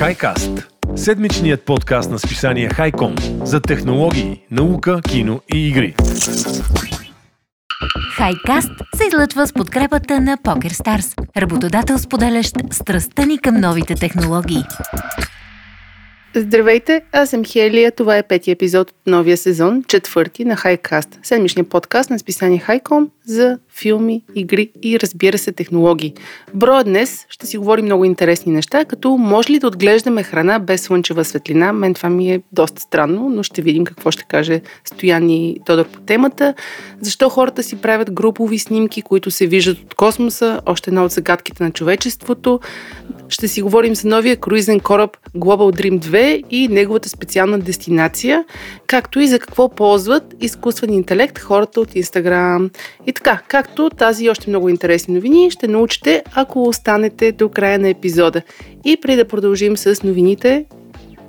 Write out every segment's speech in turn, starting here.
Хайкаст – седмичният подкаст на списание Хайком за технологии, наука, кино и игри. Хайкаст се излъчва с подкрепата на PokerStars, работодател споделящ страстта ни към новите технологии. Здравейте, аз съм Хелия. Това е пети епизод от новия сезон, четвърти на Хайкаст, седмичния подкаст на списание Хайком за филми, игри и разбира се технологии. В броя днес ще си говорим много интересни неща, като може ли да отглеждаме храна без слънчева светлина. Мен това ми е доста странно, но ще видим какво ще каже Стоян и Тодор по темата. Защо хората си правят групови снимки, които се виждат от космоса, още една от загадките на човечеството. Ще си говорим за новия круизен кораб Global Dream 2 и неговата специална дестинация, както и за какво ползват изкуствен интелект хората от Инстаграм. И така, както тази и още много интересни новини ще научите, ако останете до края на епизода. И преди да продължим с новините,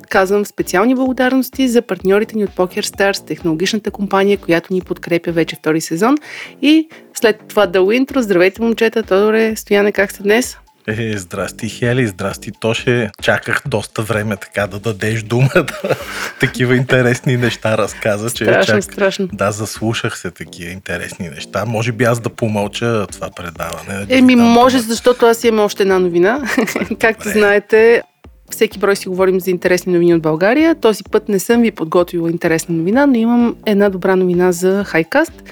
казвам специални благодарности за партньорите ни от PokerStars, технологичната компания, която ни подкрепя вече втори сезон. И след това да интро, здравейте момчета, Тодоре, Стояне, как сте днес? Е, здрасти, Хели, здрасти, Тоше. Чаках доста време така да дадеш думата. такива интересни неща разказа. Страшно, че чак... страшно. Да, заслушах се такива интересни неща. Може би аз да помълча това предаване. Еми, може, думата. защото аз имам още една новина. Както знаете, всеки брой си говорим за интересни новини от България. Този път не съм ви подготвила интересна новина, но имам една добра новина за Хайкаст.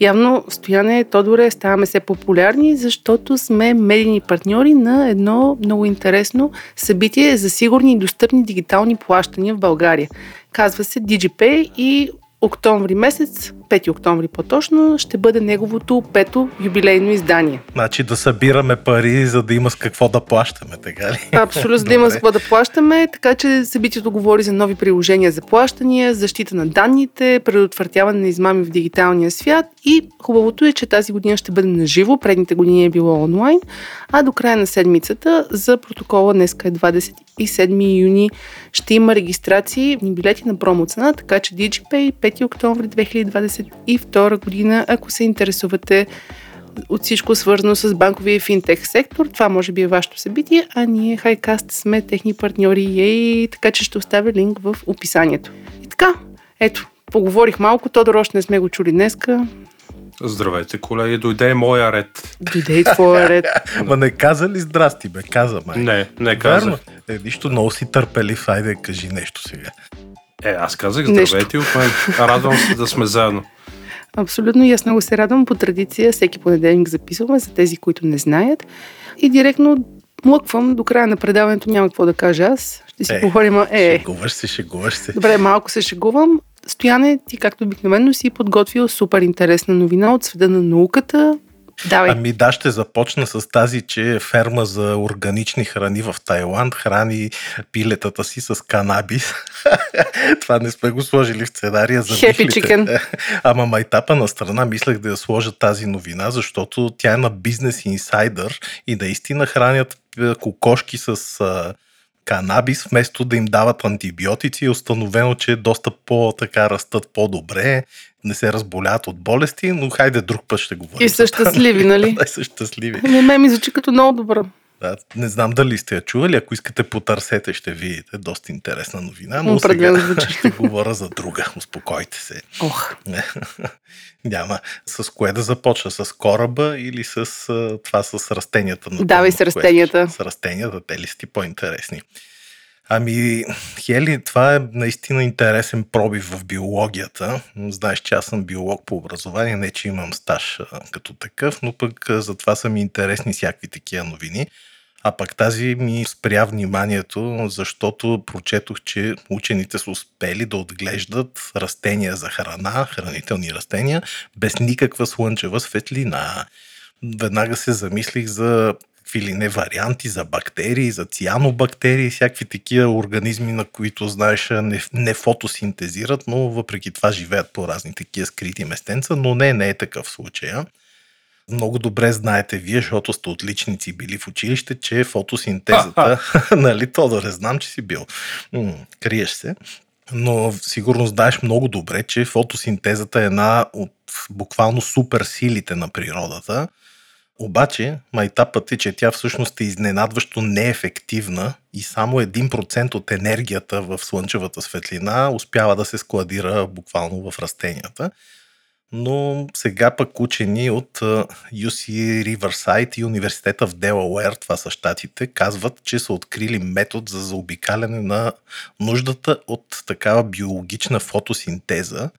Явно, Стояне, Тодоре, ставаме все популярни, защото сме медийни партньори на едно много интересно събитие за сигурни и достъпни дигитални плащания в България. Казва се DigiPay и октомври месец, 5 октомври по-точно, ще бъде неговото пето юбилейно издание. Значи да събираме пари, за да има с какво да плащаме, така ли? Абсолютно, за да има с какво да плащаме, така че събитието говори за нови приложения за плащания, защита на данните, предотвратяване на измами в дигиталния свят и хубавото е, че тази година ще бъде на живо, предните години е било онлайн, а до края на седмицата за протокола днеска е 27 юни ще има регистрации в билети на промо цена, така че DigiPay 5 октомври 2022 година, ако се интересувате от всичко свързано с банковия и финтех сектор. Това може би е вашето събитие, а ние Хайкаст сме техни партньори и така че ще оставя линк в описанието. И така, ето, поговорих малко, Тодор още не сме го чули днеска. Здравейте, колеги, дойде моя ред. Дойде и твоя ред. Ма не каза ли здрасти, бе? Каза, май. Не, не каза. Е, нищо много си търпелив, айде кажи нещо сега. Е, аз казах здравейте от мен. Радвам се да сме заедно. Абсолютно и аз много се радвам. По традиция всеки понеделник записваме за тези, които не знаят. И директно млъквам до края на предаването, няма какво да кажа аз. Ще си е, поговорим. Е, шегуваш се, шегуваш се. Добре, малко се шегувам. Стояне, ти както обикновено си подготвил супер интересна новина от света на науката. Давай. Ами да, ще започна с тази, че ферма за органични храни в Тайланд храни пилетата си с канабис. Това не сме го сложили в сценария за Happy chicken. Ама майтапа на страна мислех да я сложа тази новина, защото тя е на бизнес инсайдър и наистина хранят е, кокошки с канабис, вместо да им дават антибиотици, е установено, че доста по-така растат по-добре, не се разболят от болести, но хайде друг път ще говорим. И са щастливи, нали? да, са щастливи. Не, ме ми звучи като много добра. Да, не знам дали сте я чували, ако искате потърсете, ще видите. Доста интересна новина, но сега ще говоря за друга. Успокойте се. Ох. Няма с кое да започна, с кораба или с това с растенията. Давай с растенията. С растенията, те ли сте по-интересни? Ами, Хели, това е наистина интересен пробив в биологията. Знаеш, че аз съм биолог по образование, не че имам стаж като такъв, но пък за това са ми интересни всякакви такива новини. А пък тази ми спря вниманието, защото прочетох, че учените са успели да отглеждат растения за храна, хранителни растения, без никаква слънчева светлина. Веднага се замислих за какви ли не варианти за бактерии, за цианобактерии, всякакви такива организми, на които, знаеш, не, не фотосинтезират, но въпреки това живеят по разни такива скрити местенца, но не, не е такъв случай. Много добре знаете вие, защото сте отличници били в училище, че фотосинтезата, нали, Тодоре, знам, че си бил. М- криеш се. Но сигурно знаеш много добре, че фотосинтезата е една от буквално суперсилите на природата Обаче, майтапът е, че тя всъщност е изненадващо неефективна и само 1% от енергията в слънчевата светлина успява да се складира буквално в растенията. Но сега пък учени от UC Riverside и университета в Делауер, това са щатите, казват, че са открили метод за заобикаляне на нуждата от такава биологична фотосинтеза,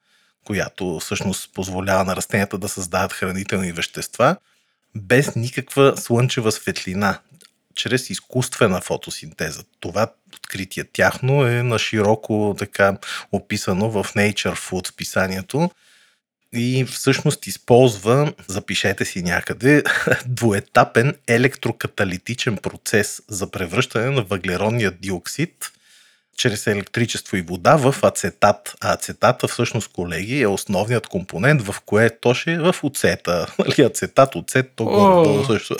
която всъщност позволява на растенията да създават хранителни вещества – без никаква слънчева светлина, чрез изкуствена фотосинтеза. Това откритие тяхно е на широко така описано в Nature Food писанието и всъщност използва, запишете си някъде, двуетапен електрокаталитичен процес за превръщане на въглеродния диоксид чрез електричество и вода в ацетат. А ацетата всъщност, колеги, е основният компонент, в кое тоше в оцета. Нали, ацетат, оцет, то горе също.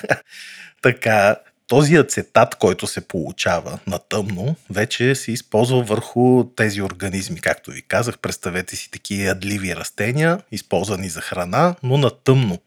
така, този ацетат, който се получава на тъмно, вече се използва върху тези организми. Както ви казах, представете си такива ядливи растения, използвани за храна, но на тъмно.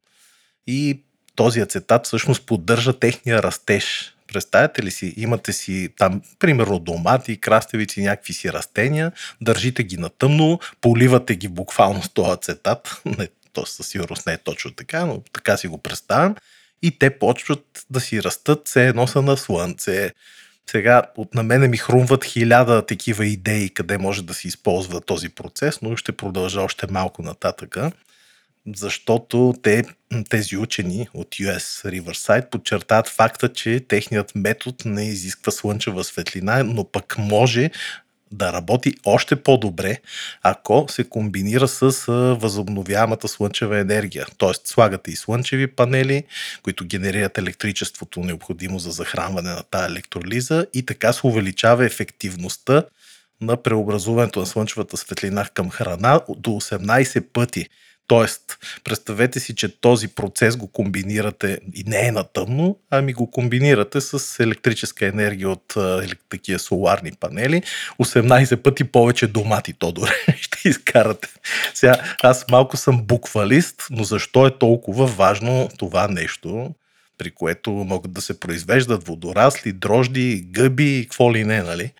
И този ацетат всъщност поддържа техния растеж. Представете ли си, имате си там, примерно, домати, краставици, някакви си растения, държите ги на тъмно, поливате ги буквално с този ацетат, не, то със сигурност не е точно така, но така си го представям, и те почват да си растат, все едно са на слънце. Сега от на мене ми хрумват хиляда такива идеи, къде може да се използва този процес, но ще продължа още малко нататъка защото те, тези учени от US Riverside подчертават факта, че техният метод не изисква слънчева светлина, но пък може да работи още по-добре, ако се комбинира с възобновяемата слънчева енергия. Тоест слагате и слънчеви панели, които генерират електричеството необходимо за захранване на тази електролиза и така се увеличава ефективността на преобразуването на слънчевата светлина към храна до 18 пъти. Тоест, представете си, че този процес го комбинирате и не е на тъмно, ами го комбинирате с електрическа енергия от такива соларни панели. 18 пъти повече домати, Тодоре, ще изкарате. Сега, аз малко съм буквалист, но защо е толкова важно това нещо, при което могат да се произвеждат водорасли, дрожди, гъби и какво ли не, нали?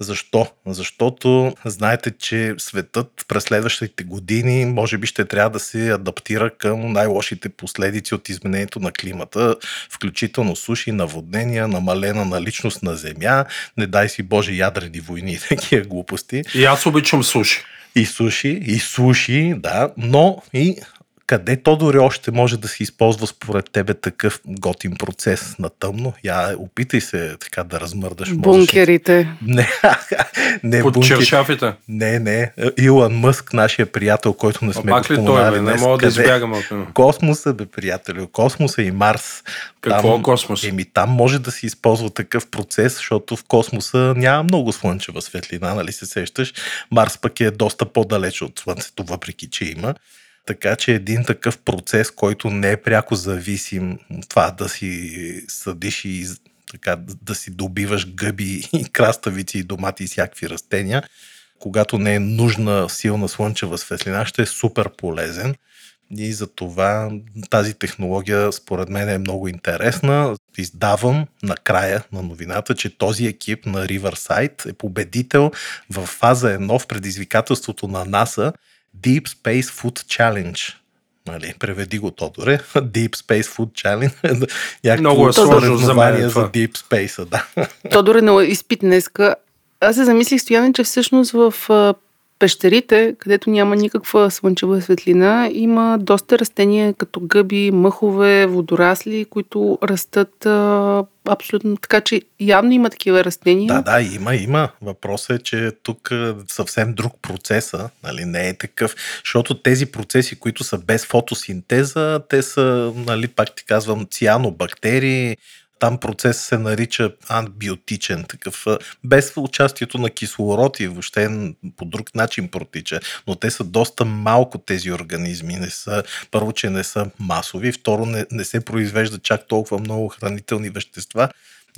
Защо? Защото знаете, че светът през следващите години може би ще трябва да се адаптира към най-лошите последици от изменението на климата, включително суши, наводнения, намалена наличност на земя, не дай си Боже ядрени войни и такива глупости. И аз обичам суши. И суши, и суши, да, но и къде то дори още може да се използва според тебе такъв готин процес на тъмно? Я опитай се така да размърдаш. Бункерите. Не, не Под чершафите. Не, не. Илон Мъск, нашия приятел, който не сме а, го споменали. Не мога да избягам от Космоса, бе, приятели. Космоса и Марс. Какво там, е космос? Еми, там може да се използва такъв процес, защото в космоса няма много слънчева светлина, нали се сещаш. Марс пък е доста по-далеч от Слънцето, въпреки че има. Така че един такъв процес, който не е пряко зависим от това да си съдиш и така, да си добиваш гъби и краставици и домати и всякакви растения, когато не е нужна силна слънчева светлина, ще е супер полезен. И за това тази технология според мен е много интересна. Издавам накрая на новината, че този екип на Riverside е победител в фаза 1 в предизвикателството на НАСА Deep Space Food Challenge. Нали, преведи го, Тодоре. Deep Space Food Challenge. Много е сложно за мен за Deep Space, да. Тодоре на изпит днеска. Аз се замислих, Стояне, че всъщност в пещерите, където няма никаква слънчева светлина, има доста растения, като гъби, мъхове, водорасли, които растат а, абсолютно така, че явно има такива растения. Да, да, има, има. Въпросът е, че тук съвсем друг процеса, нали, не е такъв, защото тези процеси, които са без фотосинтеза, те са, нали, пак ти казвам, цианобактерии, там процес се нарича антбиотичен, такъв, без участието на кислород и въобще по друг начин протича. Но те са доста малко тези организми. Не са, първо, че не са масови, второ, не, не се произвеждат чак толкова много хранителни вещества,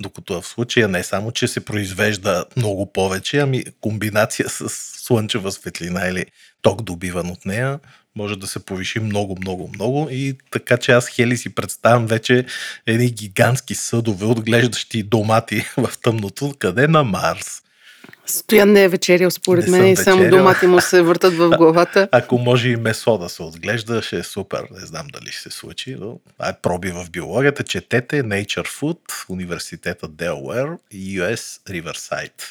Докато в случая не само, че се произвежда много повече, ами комбинация с слънчева светлина или ток добиван от нея, може да се повиши много, много, много и така че аз Хели си представям вече едни гигантски съдове, отглеждащи домати в тъмното, къде на Марс. Стоян не е вечерял, според мен, и само домати му се въртат в главата. А, ако може и месо да се отглежда, ще е супер. Не знам дали ще се случи, но а, проби в биологията. Четете Nature Food, Университета Делуер и US Riverside.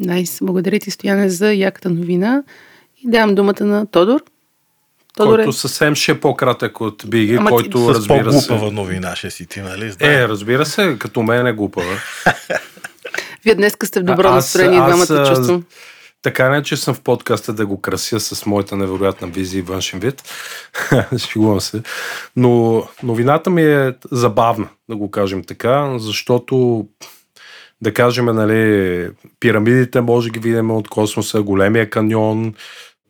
Найс. Nice. Благодаря ти, Стояне, за яката новина. И давам думата на Тодор. Тодор който съвсем ще е по-кратък от Биги, Ама който ти... разбира се... по-глупава новина ще си ти, нали? Знае. Е, разбира се, като мен е глупава. Вие днес сте в добро аз, настроение, двамата чувствам. Така не, че съм в подкаста да го крася с моята невероятна визия и външен вид. Шегувам се. Но новината ми е забавна, да го кажем така, защото да кажем, нали, пирамидите може да ги видим от космоса, големия каньон,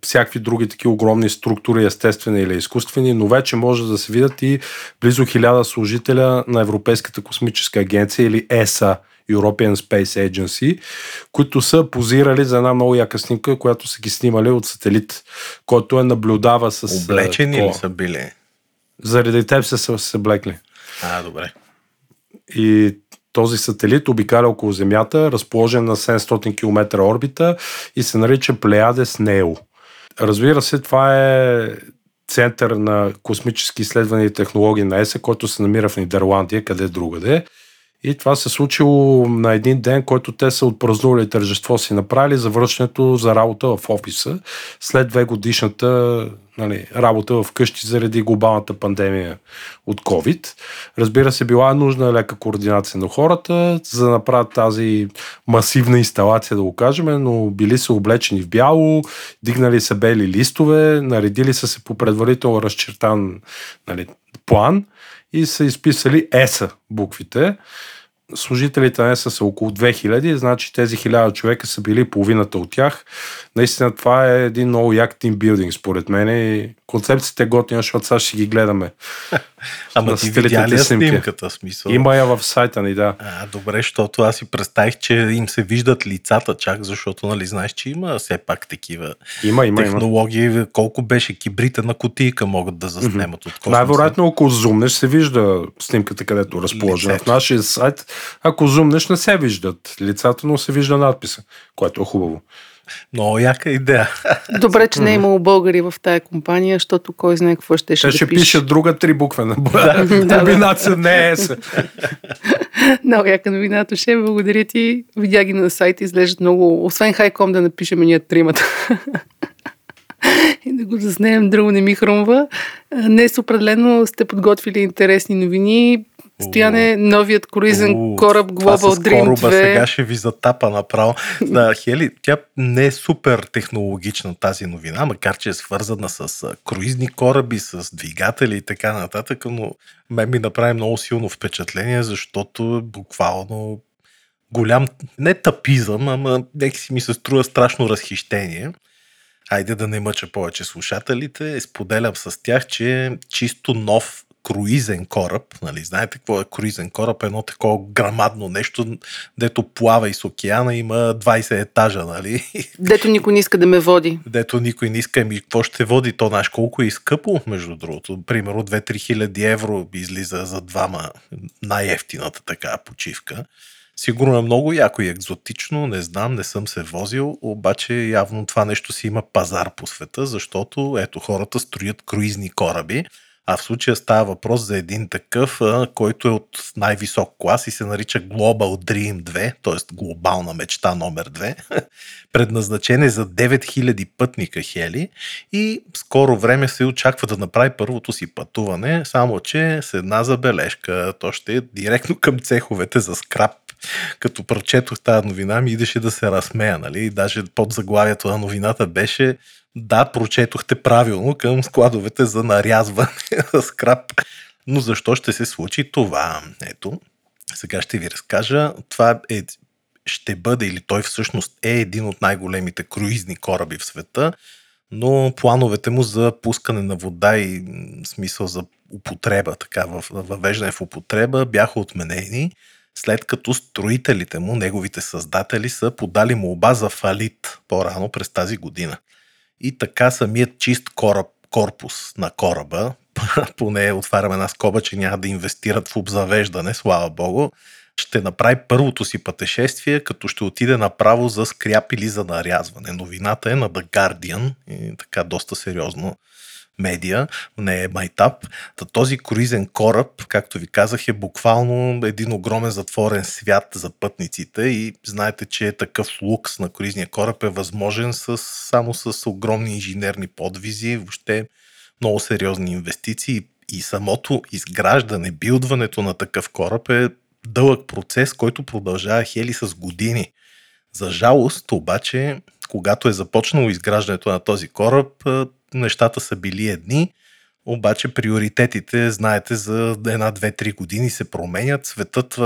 всякакви други такива огромни структури, естествени или изкуствени, но вече може да се видят и близо хиляда служителя на Европейската космическа агенция или ЕСА, European Space Agency, които са позирали за една много яка снимка, която са ги снимали от сателит, който е наблюдава с... Облечени ли са били? Заради теб са се съблекли. А, добре. И този сателит обикаля около Земята, разположен на 700 км орбита и се нарича Плеядес Нео. Разбира се, това е център на космически изследвания и технологии на ЕСА, който се намира в Нидерландия, къде другаде. И това се случило на един ден, който те са отпразнували тържество си направили за връщането за работа в офиса след две годишната нали, работа в къщи заради глобалната пандемия от COVID. Разбира се, била нужна лека координация на хората, за да направят тази масивна инсталация, да го кажем, но били са облечени в бяло, дигнали са бели листове, наредили са се по предварително разчертан нали, план и са изписали ЕСА буквите служителите не са около 2000, значи тези 1000 човека са били половината от тях. Наистина това е един много як тимбилдинг, според мен. И концепцията е готина, защото сега ще ги гледаме. Ама ти видя ли снимката смисъл? Има я в сайта ни, да. А, добре, защото аз си представих, че им се виждат лицата чак, защото нали знаеш, че има все пак такива има, има, технологии. Има. Колко беше кибрите на кутийка могат да заснемат mm-hmm. от космоса. Най-вероятно, ако зумнеш, се вижда снимката, където е разположена. В нашия сайт, ако зумнеш, не се виждат лицата, но се вижда надписа, което е хубаво. Много яка идея. Добре, че не е имало българи в тая компания, защото кой знае какво ще ще Те ще пише. пишат друга три буквена. Комбинация не е се. Много яка новина, Тоше. Благодаря ти. Видя ги на сайта, изглеждат много. Освен хайком да напишем ние тримата. и да го заснеем, друго не ми хрумва. Днес определено сте подготвили интересни новини. Стояне новият круизен кораб Global Dream 2. сега ще ви затапа направо. Да, Хели, тя не е супер технологична тази новина, макар че е свързана с круизни кораби, с двигатели и така нататък, но мен ми направи много силно впечатление, защото буквално голям, не тапизъм, ама нека си ми се струва страшно разхищение. Айде да не мъча повече слушателите. Споделям с тях, че чисто нов круизен кораб, нали, знаете какво е круизен кораб, едно такова грамадно нещо, дето плава из океана, има 20 етажа, нали? Дето никой не иска да ме води. Дето никой не иска, ми какво ще води, то знаеш колко е скъпо, между другото. Примерно 2-3 хиляди евро излиза за двама най-ефтината така почивка. Сигурно е много яко и екзотично, не знам, не съм се возил, обаче явно това нещо си има пазар по света, защото ето хората строят круизни кораби, а в случая става въпрос за един такъв, който е от най-висок клас и се нарича Global Dream 2, т.е. глобална мечта номер 2. Предназначен е за 9000 пътника Хели и скоро време се очаква да направи първото си пътуване, само че с една забележка. То ще е директно към цеховете за скраб като прочетох тази новина, ми идеше да се разсмея, нали? Даже под заглавието на новината беше да, прочетохте правилно към складовете за нарязване на скраб. Но защо ще се случи това? Ето, сега ще ви разкажа. Това е, ще бъде или той всъщност е един от най-големите круизни кораби в света, но плановете му за пускане на вода и смисъл за употреба, така въвеждане в употреба бяха отменени след като строителите му, неговите създатели, са подали молба за фалит по-рано през тази година. И така самият чист кораб, корпус на кораба, поне отваряме една скоба, че няма да инвестират в обзавеждане, слава богу, ще направи първото си пътешествие, като ще отиде направо за скряп или за нарязване. Новината е на The Guardian и така доста сериозно медия, не е майтап. Този круизен кораб, както ви казах, е буквално един огромен затворен свят за пътниците и знаете, че такъв лукс на круизния кораб е възможен с, само с огромни инженерни подвизи, въобще много сериозни инвестиции и самото изграждане, билдването на такъв кораб е дълъг процес, който продължава хели с години. За жалост, обаче, когато е започнало изграждането на този кораб, нещата са били едни, обаче приоритетите, знаете, за една, две, три години се променят. Светът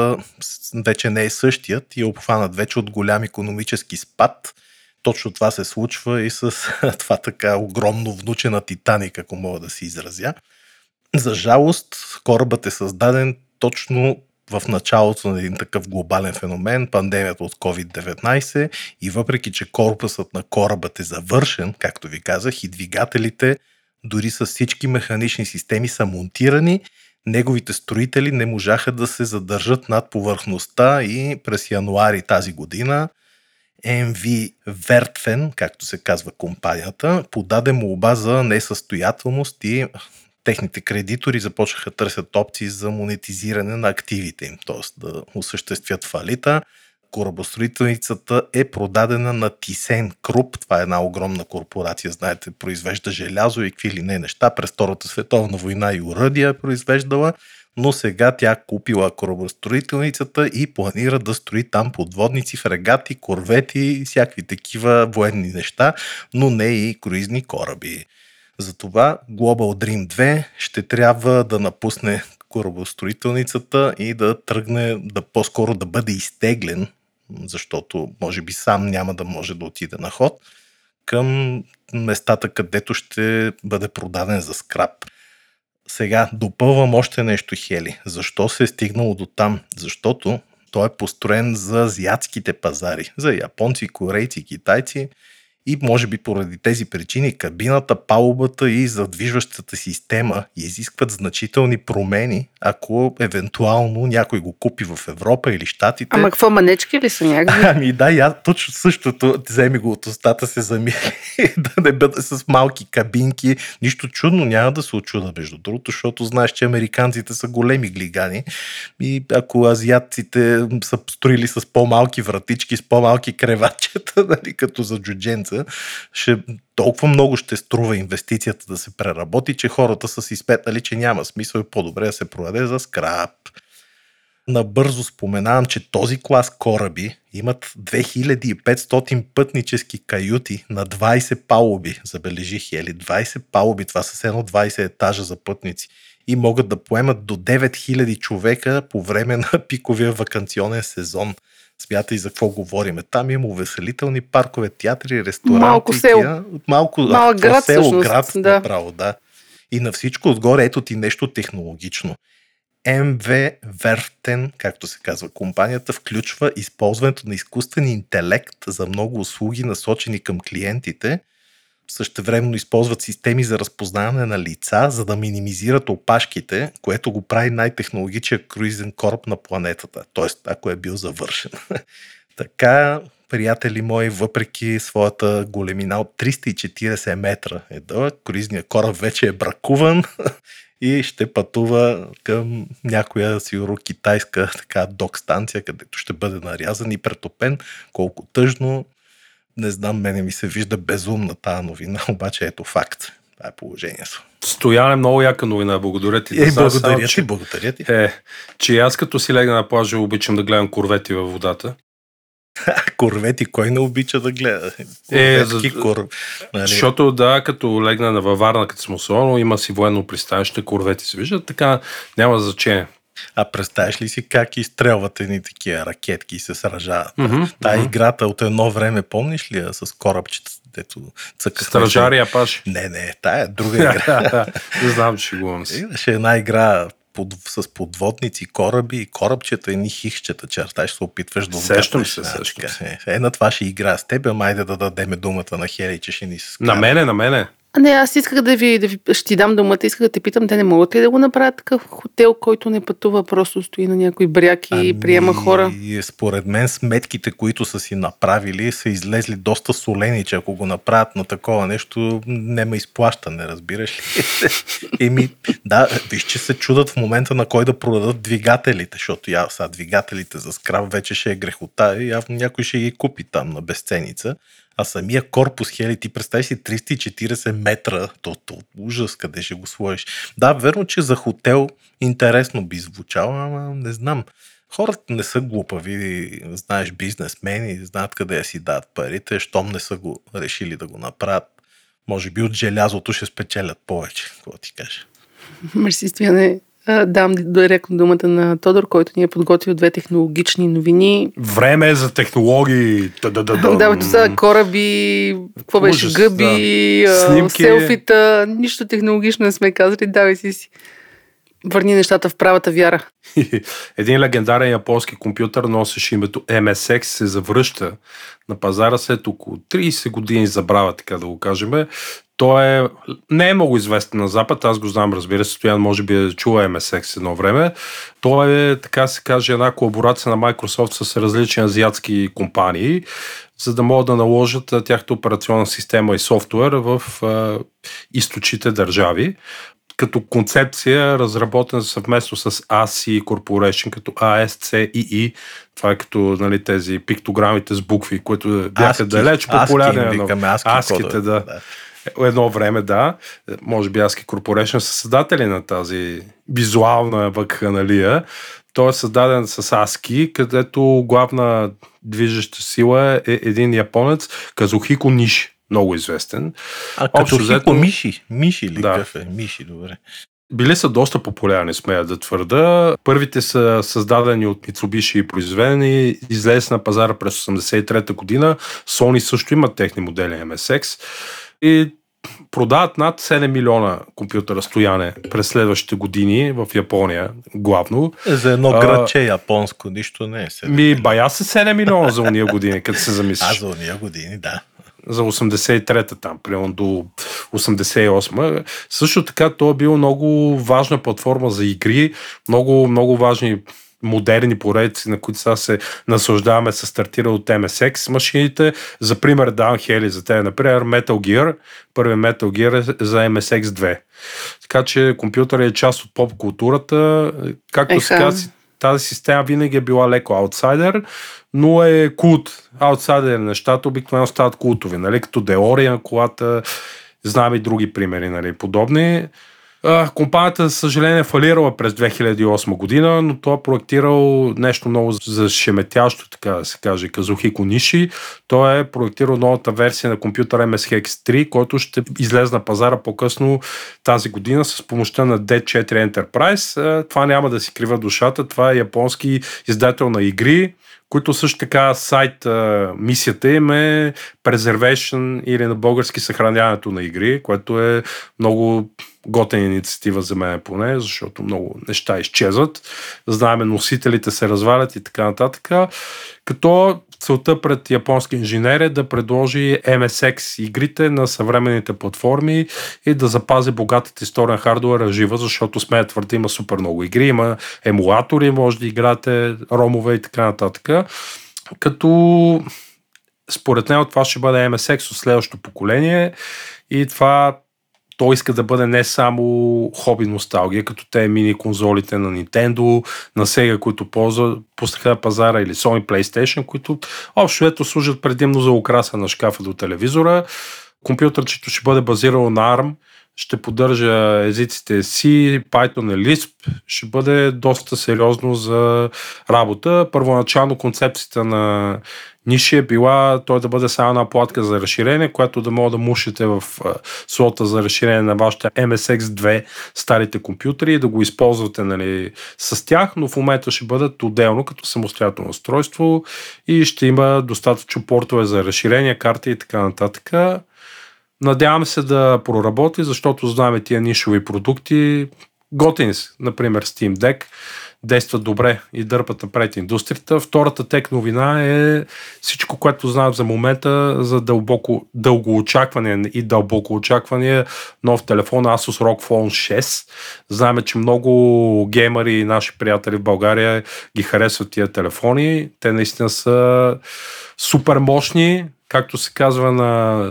вече не е същият и е обхванат вече от голям економически спад. Точно това се случва и с това така огромно внуче на Титаник, ако мога да си изразя. За жалост, корабът е създаден точно в началото на един такъв глобален феномен, пандемията от COVID-19 и въпреки, че корпусът на корабът е завършен, както ви казах, и двигателите дори с всички механични системи са монтирани, неговите строители не можаха да се задържат над повърхността и през януари тази година MV Вертфен, както се казва компанията, подаде молба за несъстоятелност и техните кредитори започнаха да търсят опции за монетизиране на активите им, т.е. да осъществят фалита. Корабостроителницата е продадена на Тисен Круп. Това е една огромна корпорация, знаете, произвежда желязо и какви ли не неща. През Втората световна война и уръдия е произвеждала но сега тя купила корабостроителницата и планира да строи там подводници, фрегати, корвети и всякакви такива военни неща, но не и круизни кораби. Затова Global Dream 2 ще трябва да напусне корабостроителницата и да тръгне да по-скоро да бъде изтеглен, защото може би сам няма да може да отиде на ход, към местата, където ще бъде продаден за скраб. Сега допълвам още нещо, Хели. Защо се е стигнало до там? Защото той е построен за азиатските пазари, за японци, корейци, китайци – и може би поради тези причини кабината, палубата и задвижващата система изискват значителни промени, ако евентуално някой го купи в Европа или Штатите. Ама какво манечки ли са някакви? Ами да, я точно същото, вземи го от устата, се замисли да не бъде с малки кабинки. Нищо чудно няма да се очуда, между другото, защото знаеш, че американците са големи глигани и ако азиатците са строили с по-малки вратички, с по-малки кревачета, нали, като за джудженца, седмица, ще, толкова много ще струва инвестицията да се преработи, че хората са си спетнали, че няма смисъл и по-добре да се продаде за скрап. Набързо споменавам, че този клас кораби имат 2500 пътнически каюти на 20 палуби. Забележих, ели 20 палуби, това са едно 20 етажа за пътници и могат да поемат до 9000 човека по време на пиковия вакансионен сезон. Смятай за какво говориме. Там има увеселителни паркове, театри, ресторанти. Малко село. Тия, малко Малък град, село, всъщност, град, да. направо, да. И на всичко отгоре, ето ти нещо технологично. МВ Вертен, както се казва компанията, включва използването на изкуствен интелект за много услуги, насочени към клиентите – Същевременно използват системи за разпознаване на лица, за да минимизират опашките, което го прави най-технологичен круизен кораб на планетата. Тоест, ако е бил завършен. така, приятели мои, въпреки своята големина от 340 метра е дълъг, круизният кораб вече е бракуван и ще пътува към някоя сигурно китайска така док станция, където ще бъде нарязан и претопен. Колко тъжно, не знам, мене ми се вижда безумна тази новина, обаче ето факт. Това е положението. Стояне много яка новина, благодаря ти. Е, за благодаря ти, че, благодаря ти. е, че аз като си легна на плажа обичам да гледам корвети във водата. Корвети, кой не обича да гледа? Е, Корветки, за- кор... нали? Защото да, като легна на Варна, като съм особено, има си военно пристанище, корвети се виждат, така няма значение. А представяш ли си как изстрелват едни такива ракетки и се сражават? Мгм, Та мгм. играта от едно време, помниш ли я с корабчета, дето цъкахме? Стражари Апаши. Не, не, тая е друга игра. Не знам, че шегувам се. Имаше една игра под, с подводници, кораби, и корабчета и ни хихчета, черта, ще се опитваш да Сещам отгатнеш. се, сещам се. Е, е, на това ще игра с теб, ама айде да дадем думата на Хели, че ще ни се На мене, на мене. Не, аз исках да ви, да ви, ще ти дам думата, исках да те питам, те не могат ли да го направят такъв хотел, който не пътува, просто стои на някой бряг и Ами, приема хора? Според мен сметките, които са си направили, са излезли доста солени, че ако го направят на такова нещо, нема изплащане, разбираш ли? Еми, да, виж, че се чудат в момента на кой да продадат двигателите, защото я, са, двигателите за скраб вече ще е грехота и явно някой ще ги купи там на безценица. А самия корпус, Хели, ти представи си 340 метра, то, то ужас, къде ще го сложиш. Да, верно, че за хотел интересно би звучало, ама не знам. Хората не са глупави, знаеш, бизнесмени, знаят къде си дадат парите, щом не са го решили да го направят. Може би от желязото ще спечелят повече, какво ти кажа. Мерси, Стояне. А, Дам директно думата на Тодор, който ни е подготвил две технологични новини. Време е за технологии. Да, бе, са кораби, какво беше, гъби, да. Снимки. селфита, нищо технологично не сме казали, давай си си. Върни нещата в правата вяра. Един легендарен японски компютър носеше името MSX, се завръща на пазара след около 30 години забрава, така да го кажем. Той е, не е много известен на Запад, аз го знам, разбира се, Стоян може би е чува MSX едно време. Той е, така се каже, една колаборация на Microsoft с различни азиатски компании, за да могат да наложат тяхната операционна система и софтуер в а, източните държави като концепция, разработен съвместно с ASI Corporation, като ASCII. Това е като нали, тези пиктограмите с букви, които бяха Аски, далеч популярни. едно- викаме, аски Аските, кодове, да. Едно време, да. Може би ASCII Corporation са създатели на тази визуална вакханалия. Той е създаден с ASCII, където главна движеща сила е един японец, Казухико Ниши, много известен. А Общо Хико взето- Миши, Миши ли Да. какъв е? Миши, добре. Били са доста популярни, смея да твърда. Първите са създадени от Mitsubishi и произведени, излезе на пазара през 83-та година. Sony също имат техни модели MSX и продават над 7 милиона компютъра стояне през следващите години в Япония, главно. За едно А, градче японско, нищо не е. седем Ми, милиона. бая се 7 милиона за уния години, като се А, замислиш. за уния години, да. за 83-та там, примерно до 88-ма. Също така то е бил много важна платформа за игри, много, много важни модерни поредици, на които сега се наслаждаваме, са стартира от MSX машините. За пример, давам Хели за те, например, Metal Gear. Първият Metal Gear е за MSX2. Така че компютър е част от поп културата. Както се казва, тази система винаги е била леко аутсайдер, но е култ. Аутсайдер нещата обикновено стават култови, нали? като Деориан, колата, знам и други примери, нали? подобни. Компанията, за съжаление, е фалирала през 2008 година, но той е проектирал нещо много зашеметящо, така да се каже, Казухико Ниши. Той е проектирал новата версия на компютъра MSX 3, който ще излезе на пазара по-късно тази година с помощта на D4 Enterprise. Това няма да си крива душата, това е японски издател на игри, които също така сайт мисията им е Preservation или на български съхраняването на игри, което е много готена инициатива за мен поне, защото много неща изчезват. Знаеме, носителите се развалят и така нататък. Като целта пред японски инженер е да предложи MSX игрите на съвременните платформи и да запази богатата история на хардуера жива, защото сме да твърда има супер много игри, има емулатори, може да играете ромове и така нататък. Като според него това ще бъде MSX от следващото поколение и това той иска да бъде не само хоби носталгия, като те мини конзолите на Nintendo, на Sega, които ползва, пуснаха на пазара или Sony PlayStation, които общо ето служат предимно за украса на шкафа до телевизора. Компютърчето ще бъде базирано на ARM, ще поддържа езиците C, Python и Lisp, ще бъде доста сериозно за работа. Първоначално концепцията на Ниши е била той да бъде само една платка за разширение, която да мога да мушите в слота за разширение на вашите MSX2 старите компютри и да го използвате нали, с тях, но в момента ще бъдат отделно като самостоятелно устройство и ще има достатъчно портове за разширение, карти и така нататък. Надявам се да проработи, защото знаем тия нишови продукти готини са. Например, Steam Deck действат добре и дърпат напред индустрията. Втората тек новина е всичко, което знаем за момента за дълбоко, дълго очакване и дълбоко очакване нов телефон Asus ROG Phone 6. Знаем, че много геймери и наши приятели в България ги харесват тия телефони. Те наистина са супер мощни, както се казва на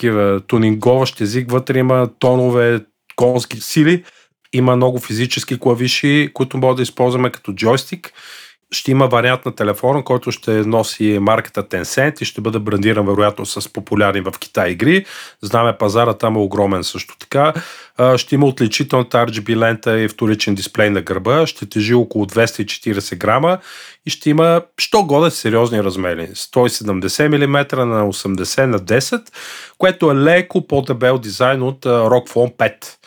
такива тунинговащ език. Вътре има тонове, конски сили има много физически клавиши, които може да използваме като джойстик. Ще има вариант на телефона, който ще носи марката Tencent и ще бъде брандиран вероятно с популярни в Китай игри. Знаме пазара там е огромен също така. Ще има отличителната RGB лента и вторичен дисплей на гърба. Ще тежи около 240 грама и ще има що годе сериозни размери. 170 мм на 80 на 10, което е леко по-дебел дизайн от ROG Phone 5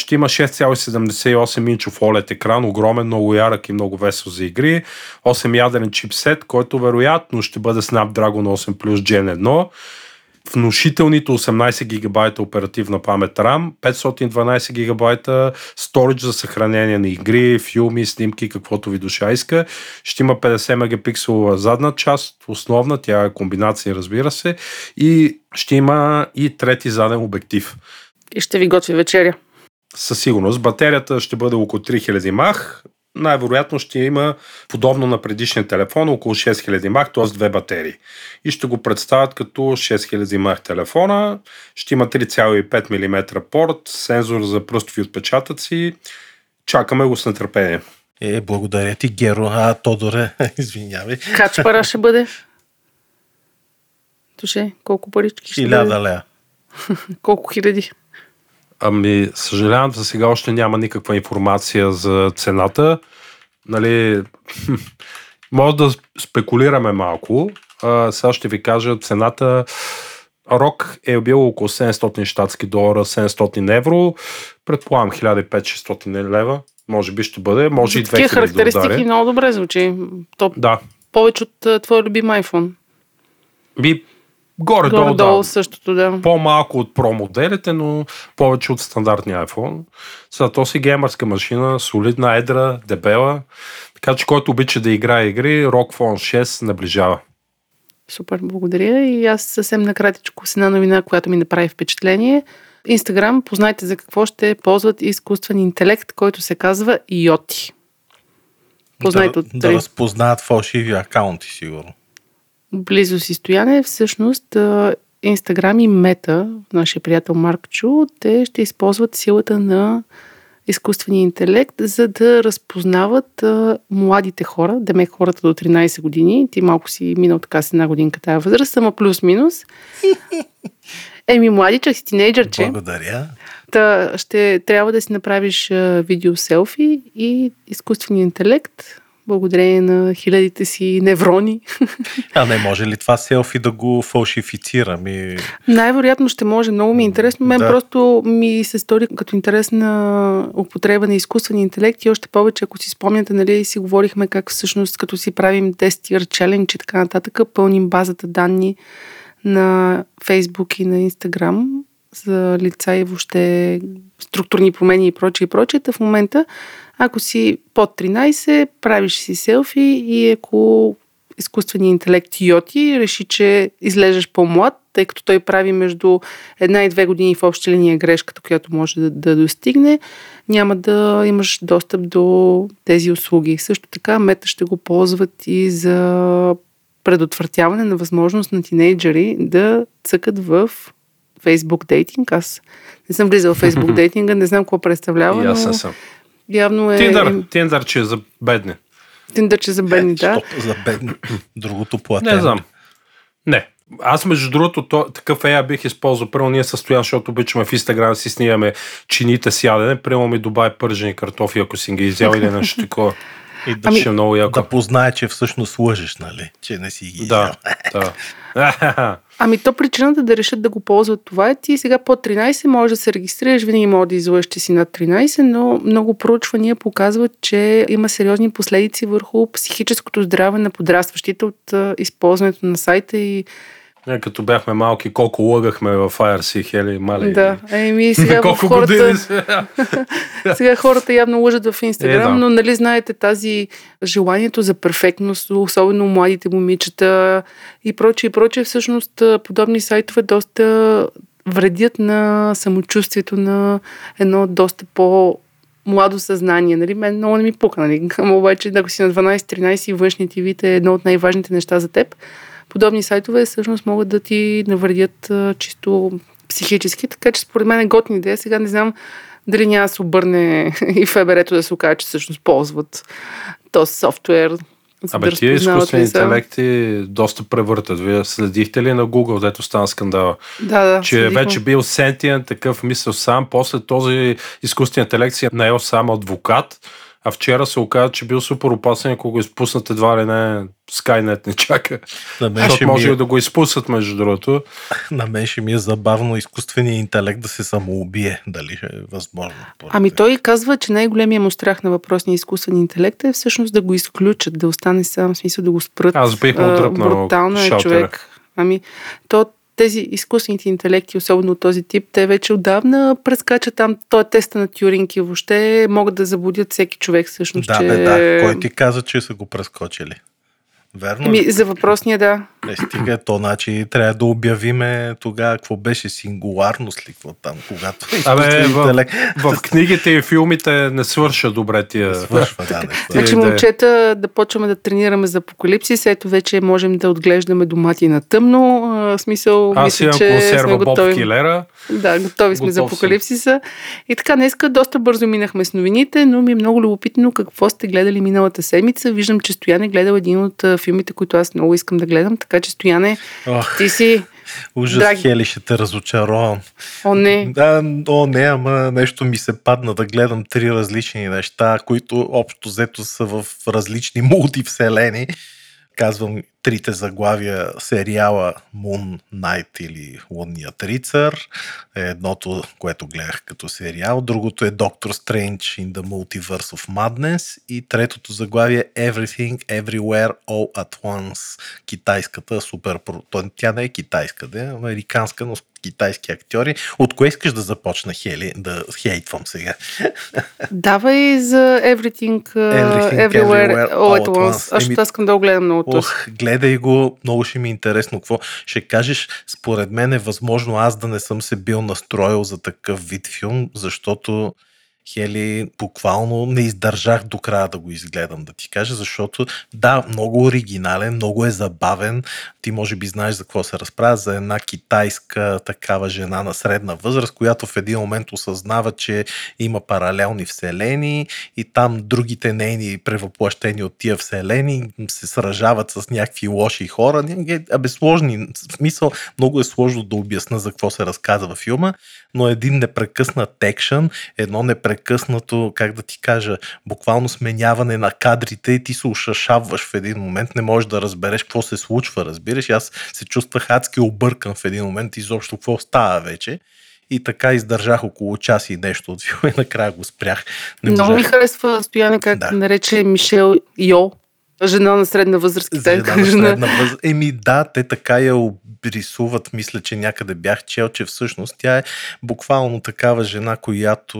ще има 6,78 инчов OLED екран, огромен, много ярък и много весел за игри. 8 ядерен чипсет, който вероятно ще бъде Snapdragon 8 Plus Gen 1 внушителните 18 гигабайта оперативна памет RAM, 512 гигабайта storage за съхранение на игри, филми, снимки, каквото ви душа иска. Ще има 50 мегапикселова задна част, основна, тя е комбинация, разбира се, и ще има и трети заден обектив. И ще ви готви вечеря със сигурност. Батерията ще бъде около 3000 мах. Най-вероятно ще има, подобно на предишния телефон, около 6000 мах, т.е. две батерии. И ще го представят като 6000 мах телефона. Ще има 3,5 мм порт, сензор за пръстови отпечатъци. Чакаме го с нетърпение. Е, благодаря ти, Геро. А, Тодоре, извинявай. Кач пара ще бъде? Туше, колко парички ще Хиляда лея. колко хиляди? Ами, съжалявам, за сега още няма никаква информация за цената. Нали, може да спекулираме малко. А, сега ще ви кажа цената. Рок е бил около 700 щатски долара, 700 евро. Предполагам 1500-600 лева. Може би ще бъде. Може и 2000 Такива характеристики да много добре звучи. То да. Повече от твой любим iPhone. Би, Горе-долу, Горе-долу да. същото, да. По-малко от Pro моделите, но повече от стандартния iPhone. За то си геймърска машина, солидна, едра, дебела. Така че който обича да играе игри, Rock Phone 6 наближава. Супер, благодаря. И аз съвсем накратичко с една новина, която ми направи впечатление. Инстаграм, познайте за какво ще ползват изкуствен интелект, който се казва Йоти. Познайте да, от да разпознаят фалшиви акаунти, сигурно близо си стояне, всъщност Инстаграм и Мета, нашия приятел Марк Чу, те ще използват силата на изкуствения интелект, за да разпознават а, младите хора, деме хората до 13 години. Ти малко си минал така с една годинка тая възраст, ама плюс-минус. Еми, младичък си, тинейджърче. Благодаря. Та, ще трябва да си направиш а, видео селфи и изкуственият интелект благодарение на хилядите си неврони. А не може ли това селфи да го фалшифицира? Ми... Най-вероятно ще може. Много ми е интересно. Мен да. просто ми се стори като интересна употреба на изкуствения интелект и още повече, ако си спомняте, нали, си говорихме как всъщност като си правим 10 year challenge и така нататък, пълним базата данни на Facebook и на Instagram за лица и въобще структурни промени и прочее и прочее. В момента ако си под 13, правиш си селфи и ако изкуственият интелект Йоти реши, че излежаш по-млад, тъй като той прави между една и две години в обща линия грешката, която може да, да достигне, няма да имаш достъп до тези услуги. Също така мета ще го ползват и за предотвратяване на възможност на тинейджери да цъкат в Facebook дейтинг. Аз не съм влизал в Facebook дейтинга, не знам какво представлява. Но... съм. Явно е... Тиндър, Тиндър, че е за бедни. Тиндър, че е за бедни, да. За бедни. Другото платено. Не знам. Не. Аз, между другото, то, такъв ея бих използвал. Първо ние състоян, защото обичаме в Инстаграм си снимаме чините с ядене. Ми добавя пържени картофи, ако си ги изял или нещо такова. И да, ами, много яко. да познае, че всъщност лъжеш, нали? Че не си ги Да, да. Ами то причината да решат да го ползват това е ти сега по 13 може да се регистрираш, винаги може да излъжеш, че си над 13, но много проучвания показват, че има сериозни последици върху психическото здраве на подрастващите от използването на сайта и Не, като бяхме малки, колко лъгахме в IRC, Хели, мали. Да, еми сега колко хората... години сега. Сега хората явно лъжат в Инстаграм, Е, да. но нали знаете тази желанието за перфектност, особено младите момичета и прочее, и прочее, всъщност подобни сайтове доста вредят на самочувствието на едно доста по младо съзнание. Нали? Мен много не ми пука. Нали? Обаче, ако си на 12-13 и външният ти вид е едно от най-важните неща за теб, подобни сайтове всъщност могат да ти навредят а, чисто психически, така че според мен е готина идея. Сега не знам дали няма да се обърне и ФБР-то да се окаже, че всъщност ползват този софтуер. за Абе, да тия изкуствени интелекти доста превъртат. Вие следихте ли на Google, дето стана скандала? Да, да. че следихме. вече бил сентиен, такъв мисъл сам, после този изкуствен интелект си е наел сам адвокат, а вчера се оказа, че бил супер опасен, ако го изпуснат едва ли не Skynet не чака. На мен, ще Защото ми, може е, и да го изпуснат, между другото. на мен ще ми е забавно изкуственият интелект да се самоубие. Дали ще е възможно? Ами той казва, че най-големия му страх на въпросния изкуствен интелект е всъщност да го изключат, да остане сам, в смисъл да го спрат. Аз бих му А, дръпнал Брутално е човек. Ами, то тези изкуствените интелекти, особено този тип, те вече отдавна прескачат там този теста на Тюринг и въобще могат да заблудят всеки човек всъщност, Да, че... бе, да. Кой ти каза, че са го прескочили? Верно? ли? Ами, за въпросния, да. Не стига то, значи трябва да обявиме тогава какво беше сингуларност ли, какво там, когато Абе, в, интелект в книгите и филмите не свърша добре тия. свършва, да, не Значи, момчета, да почваме да тренираме за апокалипсис. Ето вече можем да отглеждаме домати на тъмно. А, В смисъл, Аз мисля, че консерва сме Боб готови. Килера. Да, готови сме за Готов съм. апокалипсиса. И така, днеска доста бързо минахме с новините, но ми е много любопитно какво сте гледали миналата седмица. Виждам, че Стоян е гледал един от филмите, които аз много искам да гледам, така че Стояне, Ох, ти си... ужас, драги. Хели, ще те разочаровам. О, не. Да, о, не, ама нещо ми се падна да гледам три различни неща, които общо взето са в различни мултивселени. Казвам трите заглавия сериала Moon Knight или Лунният рицар. Е едното, което гледах като сериал. Другото е Doctor Strange in the Multiverse of Madness. И третото заглавие е Everything Everywhere All at Once. Китайската супер... Тя не е китайска, да е американска, но китайски актьори. От кое искаш да започна, Хели, да хейтвам сега? Давай за Everything, Everything, Everywhere, Everywhere, All at Once. Once. Аз ще искам да го гледам много. Ох, гледай го, много ще ми е интересно какво ще кажеш. Според мен е възможно аз да не съм се бил настроил за такъв вид филм, защото Хели, буквално не издържах до края да го изгледам, да ти кажа, защото да, много оригинален, много е забавен. Ти може би знаеш за какво се разправя, за една китайска такава жена на средна възраст, която в един момент осъзнава, че има паралелни вселени и там другите нейни превъплъщени от тия вселени се сражават с някакви лоши хора. Абе, сложни. В смисъл, много е сложно да обясна за какво се разказва във филма, но един непрекъснат екшън, едно непрекъснато, как да ти кажа, буквално сменяване на кадрите и ти се ушашаваш в един момент, не можеш да разбереш какво се случва, разбираш. И Аз се чувствах адски объркан в един момент, изобщо какво става вече. И така издържах около час и нещо от филма и накрая го спрях. Не Много ми харесва Стояне как Да. нарече Мишел Йо, жена на средна възраст, жена. средна възраст. Еми да, те така я обрисуват. Мисля, че някъде бях чел, че всъщност тя е буквално такава жена, която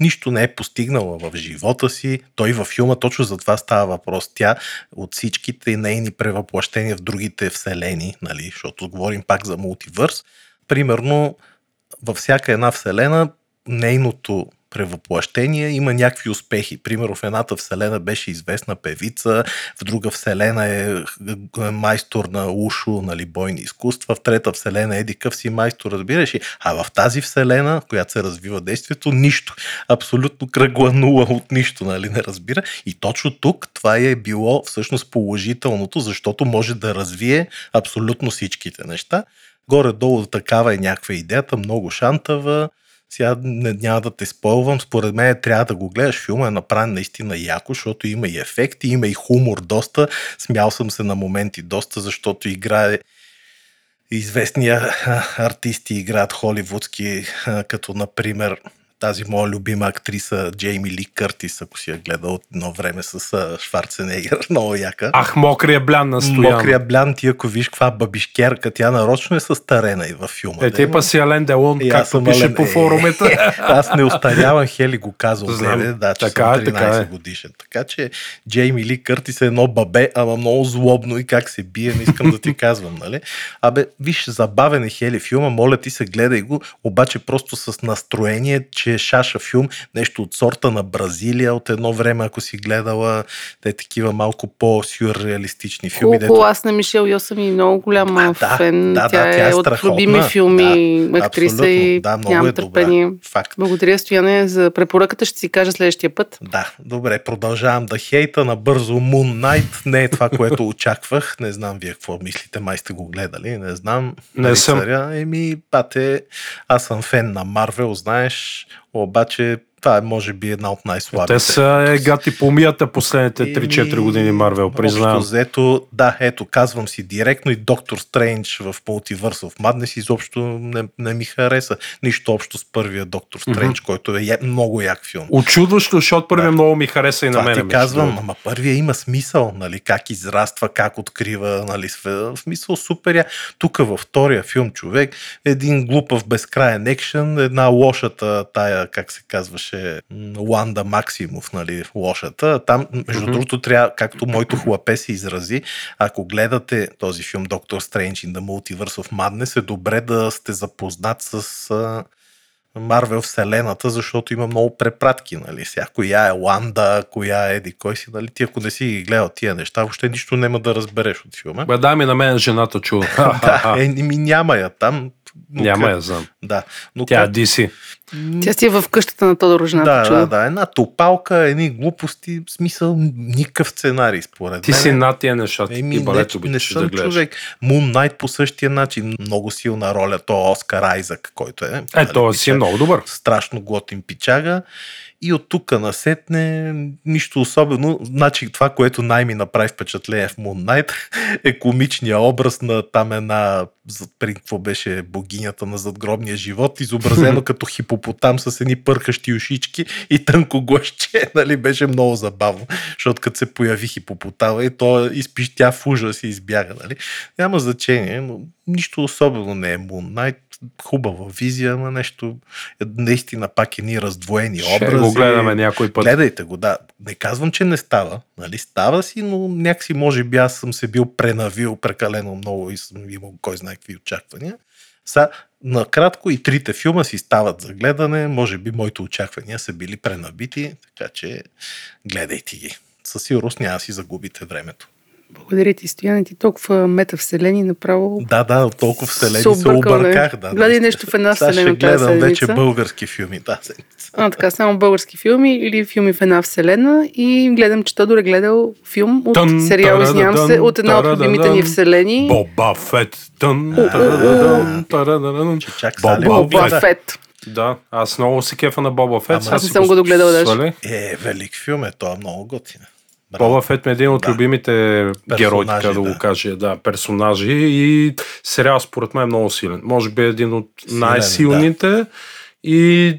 нищо не е постигнала в живота си. Той във филма точно за това става въпрос. Тя от всичките нейни превъплъщения в другите вселени, нали, защото говорим пак за мултивърс, примерно във всяка една вселена нейното превъплъщение има някакви успехи. Примерно в едната вселена беше известна певица, в друга вселена е е майстор на ушо, нали, бойни изкуства, в трета вселена е еди къв си майстор, разбираш ли? А в тази вселена, в която се развива действието, нищо. Абсолютно кръгла нула от нищо, нали, не разбира. И точно тук това е било всъщност положителното, защото може да развие абсолютно всичките неща. Горе-долу такава е някаква идеята, много шантава. Сега не, няма да те спойвам, според мен трябва да го гледаш. Филма е направен наистина яко, защото има и ефекти, има и хумор доста. Смял съм се на моменти доста, защото играе известни артисти играят холивудски, като например тази моя любима актриса Джейми Ли Къртис, ако си я гледал от едно време с Шварценегер, много яка. Ах, мокрия блян на Стоян. Мокрия блян, ти ако виж каква бабишкерка, тя нарочно е състарена и във филма. Е, ти па си Ален Делон, И аз както пише Ален- по е, форумите. Аз не остарявам, Хели го казва от Знам. тебе, да, че Така съм е, 13 така е. годишен. Така че Джейми Ли Къртис е едно бабе, ама много злобно и как се бие, не искам да ти казвам, нали? Абе, виж, забавен е Хели филма, моля ти се, гледай го, обаче просто с настроение, че е шаша филм, нещо от сорта на Бразилия от едно време, ако си гледала те такива малко по-сюрреалистични филми. Колко аз на Мишел Йо съм и много голяма А, да, фен. да, да, тя, тя е е от любими филми, Да, актриса абсолютно. и Да, много нямам е добра. търпение. Факт. Благодаря, Стояне, за препоръката. Ще си кажа следващия път. Да, добре, продължавам да хейта на бързо Moon Knight. Не е това, което очаквах. Не знам вие какво мислите, май сте го гледали. Не знам. Не Нали, съм. царя? Еми, бате, аз съм фен на Марвел, знаеш, обаче това е може би една от най-слабите. Те са е гати помията последните 3-4 години Марвел, Общо признавам. взето, да, ето, казвам си директно и Доктор Стрендж в Multiverse of Madness изобщо не, не ми хареса. Нищо общо с първия Доктор Стрендж, който е много як филм. Очудващо, защото първият Да. много ми хареса и на Това мен. ти казвам, ама първия има смисъл, нали, как израства, как открива, нали, в смисъл супер. я. Тук във втория филм човек, един глупав безкрайен екшен, една лошата тая, как се казваше, м, Ланда Максимов, нали, лошата. Там, между Мгм. другото, трябва, както моето хлапе се изрази, ако гледате този филм Доктор Strange in the Multiverse of Madness, е добре да сте запознат с Марвел вселената, защото има много препратки, нали? Сега, коя е Ланда, коя е Еди, кой си, нали? Ти ако не си ги гледал тия неща, въобще нищо няма да разбереш от филма. Бе, дай ми на мен жената чува. да, е, ми няма я там. Но Няма къ- я знам. Да, но Тя е как- DC. Тя си е в къщата на Тодор Рожната. да, чува. да, да, една топалка, едни глупости, в смисъл никакъв сценарий според Ти мен. си над тия неща. Ти Еми, не, балет не обичаш съм да гледаш. човек. Moon Knight по същия начин. Много силна роля. То е Оскар Айзак, който е. Е, той си е много добър. страшно готин пичага. И от тук насетне нищо особено. Значи това, което най-ми направи впечатление в Moon Knight е комичния образ на там една, при какво беше богинята на задгробния живот, изобразено като хипопотам с едни пъркащи ушички и тънко гласче, нали, беше много забавно, защото като се появи хипопотама и то изпищя в ужас и избяга, нали. Няма значение, но нищо особено не е Moon Knight, хубава визия, ама нещо е, наистина пак е ни раздвоени Ще образи. го гледаме някой път. Гледайте го, да. Не казвам, че не става. Нали? Става си, но някакси може би аз съм се бил пренавил прекалено много и съм имал кой знае какви очаквания. Са, накратко и трите филма си стават за гледане. Може би моите очаквания са били пренабити, така че гледайте ги. Със сигурност няма си загубите времето. Благодаря ти, Стояне. Ти толкова метавселени направо. Да, да, толкова вселени Се обърках. Да, Гледай наистина. нещо в една Сега вселена ще тази гледам вече български филми. Да, седмица. А, така, само български филми или филми в една вселена. И гледам, че Тодор е гледал филм от Тън, сериал, извинявам се, от една от любимите ни вселени. Боба Фет. Тън, Боба Фет. Да, аз много се кефа на Боба Фет. Ама Сега аз не съм го догледала даже. Е, велик филм е, той е много готин. Боба Фет е един от Да. любимите герои, така да, да. го кажа. Да, персонажи и сериал според мен е много силен. Може би е един от Силен, най-силните и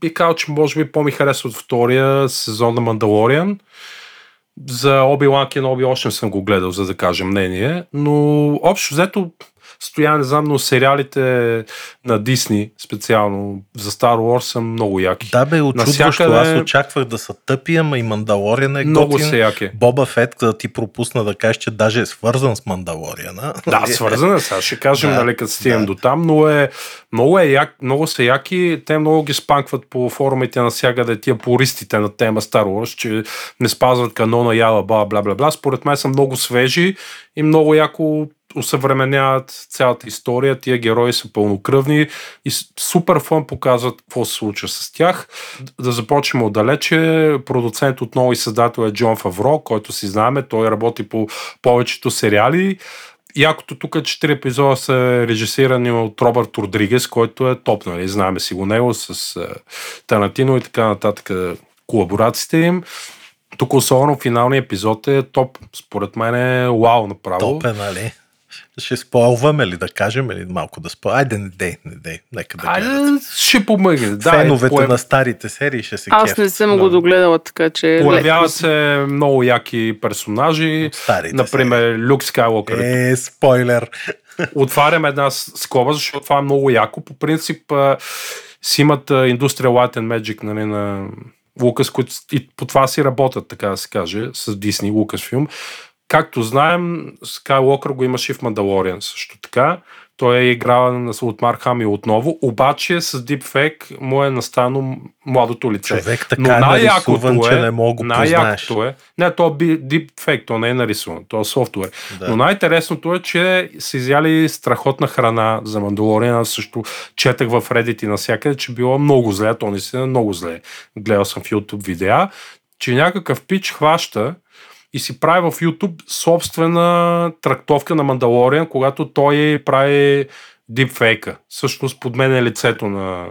би казал, че може би по-ми харесва от втория сезон на Мандалориан. За Оби Лан Кеноби още не съм го гледал, за да кажа мнение, но общо взето Стоя, не знам, но сериалите на Дисни, специално за Star Wars, са много яки. Да, бе, очудващо. Навсякъде- Аз очаквах да са тъпи, ама и Мандалориан е много готин. са яки. Боба Фет, да ти пропусна да кажеш, че даже е свързан с Мандалориана. Да, свързана, сега ще кажем, Да, нали, като стигнем да. до там, но е много, е як, много са яки, те много ги спанкват по форумите на всякъде тия пористите на тема Star Wars, че не спазват канона яла, бла, бла, бла, бла. Според мен са много свежи и много яко усъвременяват цялата история. Тия герои са пълнокръвни и супер фон показват какво се случва с тях. Да започнем отдалече. Продуцент отново и създател е Джон Фавро, който си знаеме. Той работи по повечето сериали. Якото тук че четири епизода са режисирани от Робърт Родригес, който е топ, нали? Знаеме си го него с е, Тарантино и така нататък е, колаборациите им. Тук особено финалният епизод е топ. Според мен е вау направо. Топ е, нали? Ще спойлваме ли да кажем или малко да спойлваме? Айде, не дей, не дей. Нека да Айде, гледат. ще помъгне. Да, Феновете е, на старите серии ще се Аз не съм го догледала, така че... Появяват леко се много яки персонажи. Старите Например, Люк Скайлокър. серии. Е, спойлер. Отварям една скоба, защото това е много яко. По принцип си имат Industrial Light and Magic нали, на Лукас, които и по това си работят, така да се каже, с Disney, Лукас филм. Както знаем, Скайлокър го имаше и в Мандалориан също така. Той е играл на- от Марк Хамил отново, обаче с Deepfake му е настано младото лице. Човек така Но е най-якото нарисуван, че е, не мога най-якото е, не, то е deepfake, то не е нарисуван, то е софтуер. Да. Но най-интересното е, че са изяли страхотна храна за Мандалориан. Аз също четах в Reddit и навсякъде, че било много зле, то наистина е много зле. Гледал съм в YouTube видеа, че някакъв пич хваща и си прави в YouTube собствена трактовка на Мандалориан, когато той прави дипфейка. Всъщност подменя лицето на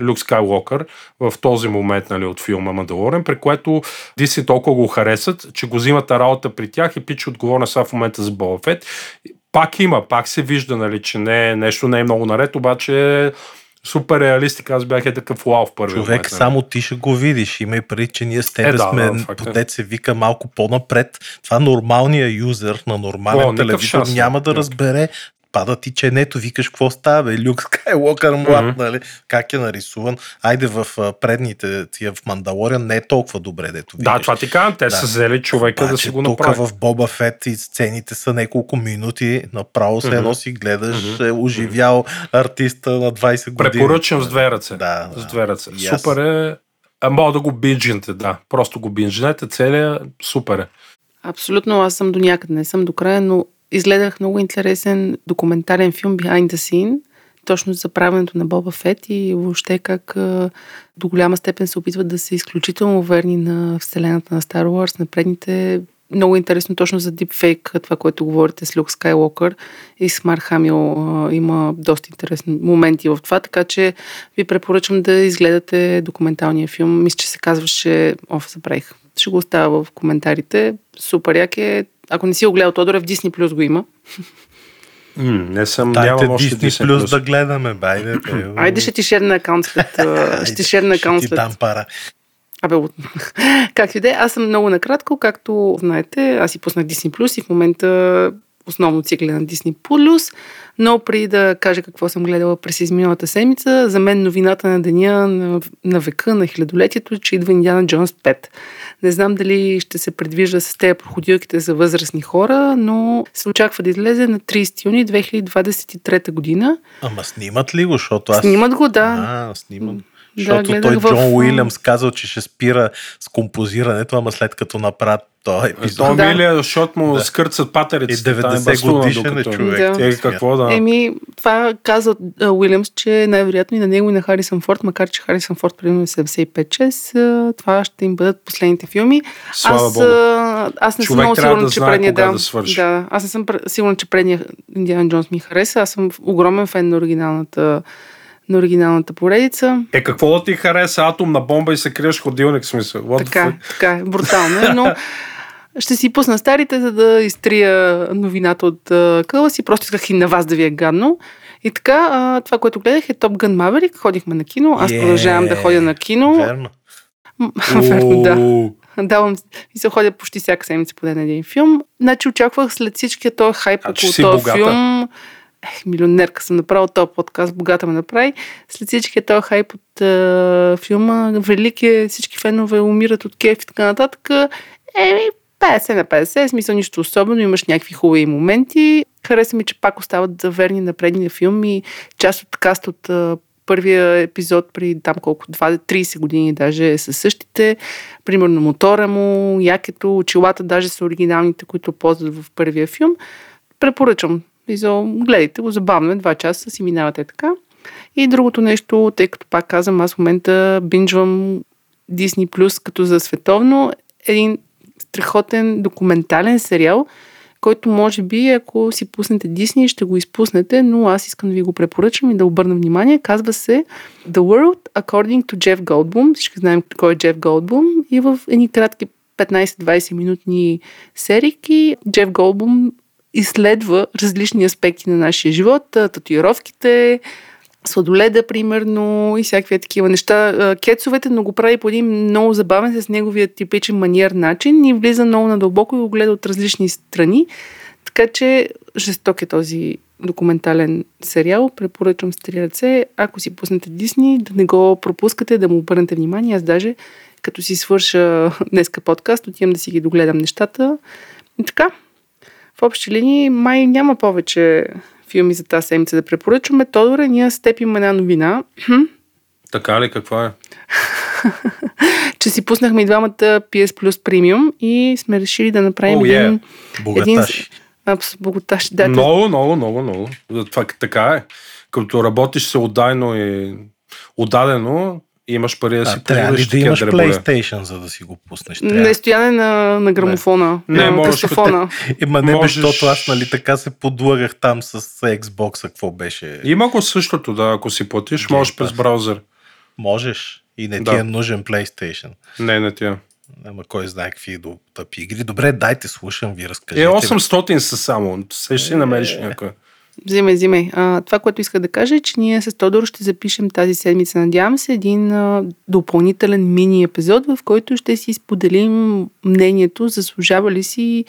Люк Скайлокър в този момент нали, от филма Мандалорен, при което Диси толкова го харесат, че го взимат на работа при тях и пич отговорна сега в момента за Боба Фет. Пак има, пак се вижда, нали, че не, нещо не е много наред, обаче е супер реалистик. Аз бях е такъв уау в първи Човек, момент. нали. само ти ще го видиш. Има и преди, че ние с тебе Е, да, сме, да, е. подет се вика малко по-напред. Това нормалният юзер на нормален О, телевизор шанс няма да разбере. Пада ти ченето, викаш какво става, бе, Люк Скайлокър млад, Мгм. нали? Как е нарисуван. Айде в предните тия в Мандалориан не е толкова добре, дето видиш. Да, това ти казвам, те Да. са взели човека да Обаче си го тук направи. в Боба Фет и сцените са няколко минути, направо се Мгм. едно си гледаш, Мгм. е оживял артиста на 20 години. Препоръчам с две ръце. Да, С да. две ръце. Аз- Супер е. А мога да го бинджнете, да. Просто го бинджнете, целият супер е. Абсолютно, аз съм до някъде, не съм до края, но изгледах много интересен документален филм Behind the Scene, точно за правенето на Боба Фет и въобще как до голяма степен се опитват да са изключително верни на вселената на Star Wars, на предните. Много интересно точно за дипфейк, това, което говорите с Люк Скайлокър и с Марк Хамил. Има доста интересни моменти в това, така че ви препоръчвам да изгледате документалния филм. Мисля, че се казваше... Оф, забравих. Ще го оставя в коментарите. Супер як е. Ако не си го гледал Тодоре, в Disney Plus го има. М, не съм, Дайте нямам още Disney. Plus да гледаме, байде. Айде ще ти шерна акаунт след... ще ти шерна Ще акаунт ти след... дам пара. Абе, от... както и да е, аз съм много накратко, както знаете, аз си пуснах Disney Plus и в момента основно си гледам Disney Plus, но преди да кажа какво съм гледала през изминалата седмица, за мен новината на деня, на, на века, на хилядолетието, е, че идва Индиана Джонс 5. Не знам дали ще се предвижда с тези проходилките за възрастни хора, но се очаква да излезе на 30 юни 2023 година. Ама снимат ли го, защото аз... Снимат го, да. А, снимат. Да, Защото гледах той в- Джон Уилямс казал, че ще спира с композирането, ама след като направят този епизод. То Да. Милия, защото му Да. скърцат патериците. там 90 бастуна, годишен е докато- човек. Да. Е, какво да... Еми, това каза Уилямс, че най-вероятно и на него и на Харисън Форд, макар че Харисън Форд примерно е 75-6, а, това ще им бъдат последните филми. Слава аз, Богу. а, аз не съм много сигурна, да че предния да, да свърши. да. Аз не съм сигурна, че предния Индиана Джонс ми хареса. Аз съм огромен фен на оригиналната, на оригиналната поредица. Е, какво да ти хареса? Атомна бомба и се криеш ходилник, смисъл. What Така, така брутално е, но ще си пусна старите, за да изтрия новината от къла си. Просто исках и на вас да ви е гадно. И така, това, което гледах е Top Gun Maverick. Ходихме на кино. Аз Е, продължавам да ходя на кино. Верно. Верно, да. Давам и се ходя почти всяка седмица поне на един филм. Значи очаквах след всичкия този хайп около този богата. филм. Ех, милионерка съм направил този подкаст, богата ме направи. След всичкия този хайп от е, филма, велик всички фенове умират от кеф и така нататък. Еми, 50 на 50, в смисъл нищо особено, имаш някакви хубави моменти. Хареса ми, че пак остават верни на предния филм и част от каст от първия епизод при там колко, 20-30 години даже са същите. Примерно мотора му, якето, очилата даже са оригиналните, които ползват в първия филм. Препоръчам. Изо, гледайте го, забавно е, два часа си минавате така. И другото нещо, тъй като пак казвам, аз в момента бинджвам Disney Plus като за световно, един страхотен документален сериал, който може би, ако си пуснете Disney, ще го изпуснете, но аз искам да ви го препоръчам и да обърна внимание. Казва се The World According to Jeff Goldblum. Всички знаем кой е Джеф Голдблум. И в едни кратки 15-20 минутни серики Джеф Голдблум изследва различни аспекти на нашия живот, татуировките, сладоледа, примерно, и всякакви такива неща. Кецовете, но го прави по един много забавен с неговия типичен маниер начин и влиза много надълбоко и го гледа от различни страни. Така че жесток е този документален сериал. Препоръчвам с три ръце. Ако си пуснете Дисни, да не го пропускате, да му обърнете внимание. Аз даже, като си свърша днеска подкаст, отивам да си ги догледам нещата. И така, в общи линии май няма повече филми за тази седмица да препоръчваме. Тодоре, ние степим една новина. Така ли? Каква е? че си пуснахме и двамата PS Plus Premium и сме решили да направим oh, yeah. един... Богаташ. Един, богаташ, да. Много, много, много, много. Това така е. Като работиш се отдайно и отдадено, имаш пари да си а, трябва ли да имаш дреболе. PlayStation, за да си го пуснеш? Трябва. Не стояне на, на грамофона, Не, на можеш касофона. Има не, Можеш- защото аз нали така се подлъгах там с Xbox, какво беше. Има го същото, да, ако си платиш, Game можеш през браузър. Можеш и не ти Да. е нужен PlayStation. Не, не тя. Ама кой знае какви до тъпи игри. Добре, дайте, слушам ви, разкажете. Е, ми. 800 са само. Се ще си намериш някой. Взимай, взимай. А, това, което иска да кажа е, че ние с Тодор ще запишем тази седмица, надявам се, един а, допълнителен мини епизод, в който ще си споделим мнението, заслужава ли си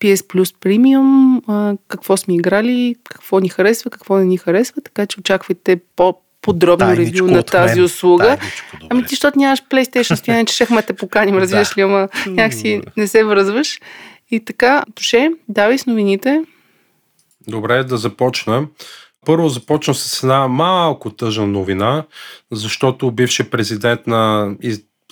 PS Plus Premium, а, какво сме играли, какво ни харесва, какво не ни харесва, така че очаквайте по-подробно Тайничко ревю на тази мен. услуга. Тайничко, добре. Ами ти, защото нямаш PlayStation, стояне, че шехме те поканим, разбираш ли, ама някакси не се връзваш. И така, Туше, давай с новините. Добре, да започна. Първо започна с една малко тъжна новина, защото бивши президент на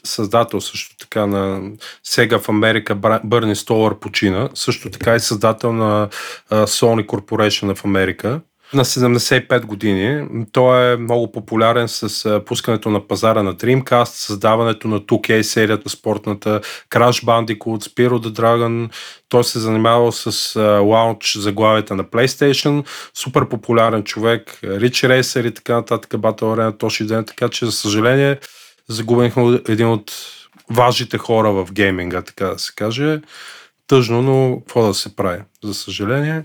създател също така на Сега в Америка Бърни Столър почина, също така и създател на Sony Corporation в Америка. На 75 години. Той е много популярен с пускането на пазара на Dreamcast, създаването на 2K серията спортната, Crash Bandicoot, Spyro the Dragon, той се занимавал с лаунч заглавията на PlayStation, супер популярен човек, Rich Racer и така нататък, Battle Arena, Тоши Ден, така че за съжаление загубихме един от важните хора в гейминга, така да се каже. Тъжно, но какво да се прави, за съжаление.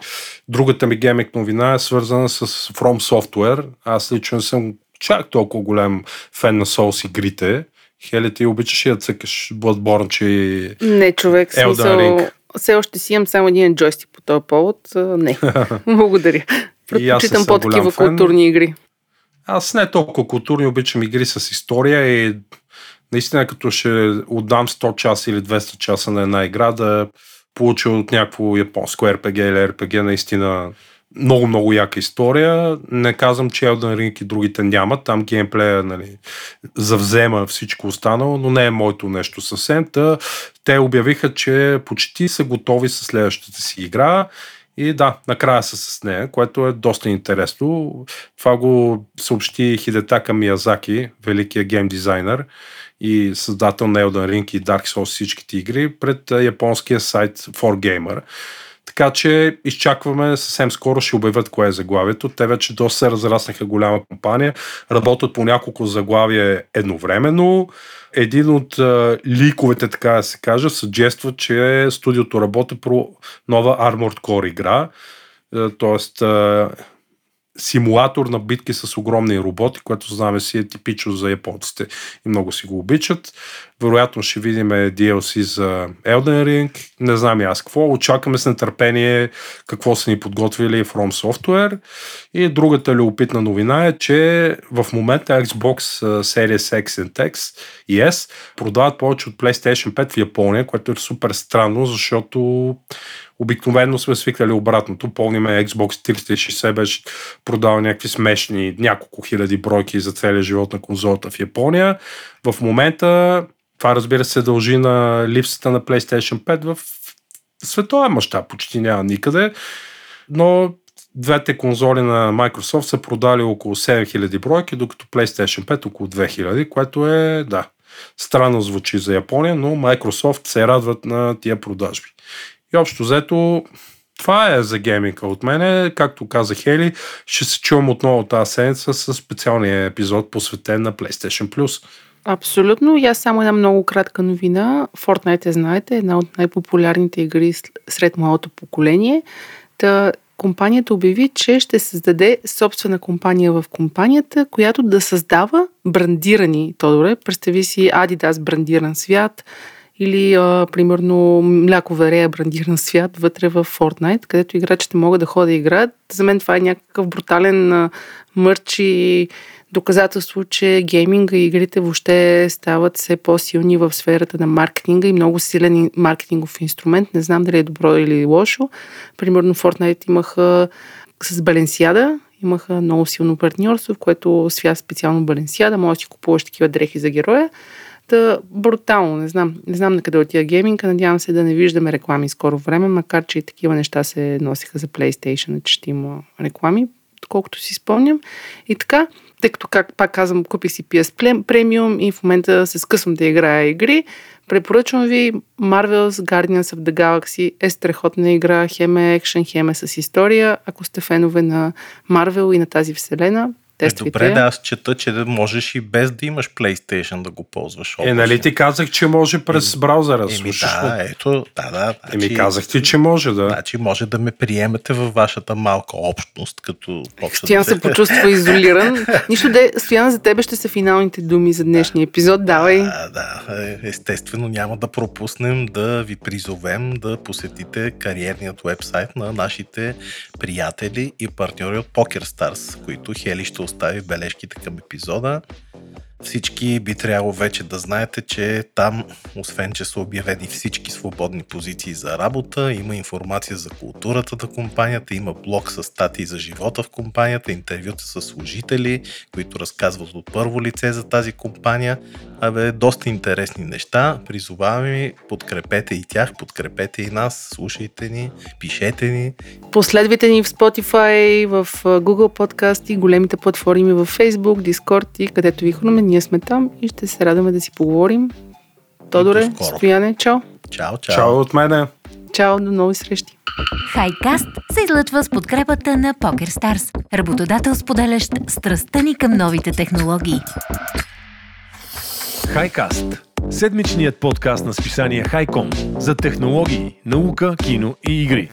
Другата ми гейминг новина е свързана с From Software. Аз лично съм чак толкова голям фен на Souls игрите. Хели, ти обичаш и да цъкаш Bloodborne, че Не, човек, Elden смисъл, Ring. все още си имам само един джойстик по този повод. Не, благодаря. Предпочитам по-такива културни игри. Аз не толкова културни обичам игри с история и наистина като ще отдам 100 часа или 200 часа на една игра да получа от някакво японско RPG или RPG наистина много, много яка история. Не казвам, че Elden Ring и другите нямат. Там геймплея нали, завзема всичко останало, но не е моето нещо съвсем. Та, те обявиха, че почти са готови с следващата си игра. И да, накрая са с нея, което е доста интересно. Това го съобщи Хидетака Миязаки, великия гейм дизайнер и създател на Elden Ring и Dark Souls всичките игри пред японския сайт 4Gamer. Така че изчакваме, съвсем скоро ще обявят кое е заглавието. Те вече доста се разраснаха голяма компания, работят по няколко заглавия едновременно. Един от а, ликовете, така да се каже, съджества, че студиото работи по нова Armored Core игра. Тоест, симулатор на битки с огромни роботи, което знаме си е типично за японците и много си го обичат. Вероятно ще видим DLC за Elden Ring, не знам и аз какво. Очакваме с нетърпение какво са ни подготвили From Software. И другата любопитна новина е, че в момента Xbox Series X and X и S продават повече от PlayStation 5 в Япония, което е супер странно, защото Обикновено сме свикнали обратното. Помниме Xbox 360 беше продавал някакви смешни няколко хиляди бройки за целия живот на конзолата в Япония. В момента това разбира се дължи на липсата на PlayStation 5 в световен мащаб. Почти няма никъде. Но двете конзоли на Microsoft са продали около 7000 бройки, докато PlayStation 5 около 2000, което е, да, странно звучи за Япония, но Microsoft се радват на тия продажби. И общо взето, това е за гейминга от мене. Както каза Хели, ще се чувам отново тази седмица с специалния епизод посветен на PlayStation Plus. Абсолютно. И аз само една много кратка новина. Fortnite, знаете, е една от най-популярните игри сред младото поколение. Та, компанията обяви, че ще създаде собствена компания в компанията, която да създава брандирани, Тодоре. Представи си Adidas брандиран свят или, а, примерно, мляковерея брандиран свят вътре в Fortnite, където играчите могат да ходят да играят. За мен това е някакъв брутален а, мърч и доказателство, че гейминга и игрите въобще стават все по-силни в сферата на маркетинга и много силен маркетингов инструмент. Не знам дали е добро или лошо. Примерно Fortnite имаха с Баленсиада, имаха много силно партньорство, в което свят специално Баленсиада, може да си купуваш такива дрехи за героя. Та, брутално, не знам. Не знам на къде отива гейминга. Надявам се да не виждаме реклами скоро време, макар че и такива неща се носиха за PlayStation, че ще има реклами, колкото си спомням. И така, тъй като, как пак казвам, купих си PS Premium и в момента се скъсвам да играя игри, препоръчвам ви Marvel's Guardians of the Galaxy е страхотна игра, хем е екшен, хем е с история. Ако сте фенове на Марвел и на тази вселена, е, добре, да, аз чета, че можеш и без да имаш PlayStation да го ползваш. Е, нали ти казах, че може през е, браузъра, еми, слушаш Да, ето, да, да. Еми значи, казах ти, че може, да. Значи може да ме приемете във вашата малка общност, като... Стоян да... се почувства изолиран. Нищо де, Стоян, за тебе ще са финалните думи за днешния епизод. Давай. Да, да. Е, естествено няма да пропуснем да ви призовем да посетите кариерният вебсайт на нашите приятели и партньори от PokerStars, които Хели ще остави бележките към епизода. Всички би трябвало вече да знаете, че там, освен че са обявени всички свободни позиции за работа, има информация за културата на компанията, има блог с статии за живота в компанията, интервюта с служители, които разказват от първо лице за тази компания. Абе, доста интересни неща. Призоваваме ви, подкрепете и тях, подкрепете и нас, слушайте ни, пишете ни. Последвайте ни в Spotify, в Google Podcast и големите платформи в Facebook, Discord и където ви хруме ние сме там и ще се радваме да си поговорим. Тодоре, Стояне, чао. Чао, чао. Чао от мене. Чао, до нови срещи. Хайкаст се излъчва с подкрепата на PokerStars, работодател споделящ страстта ни към новите технологии. Хайкаст – седмичният подкаст на списание Хайком за технологии, наука, кино и игри.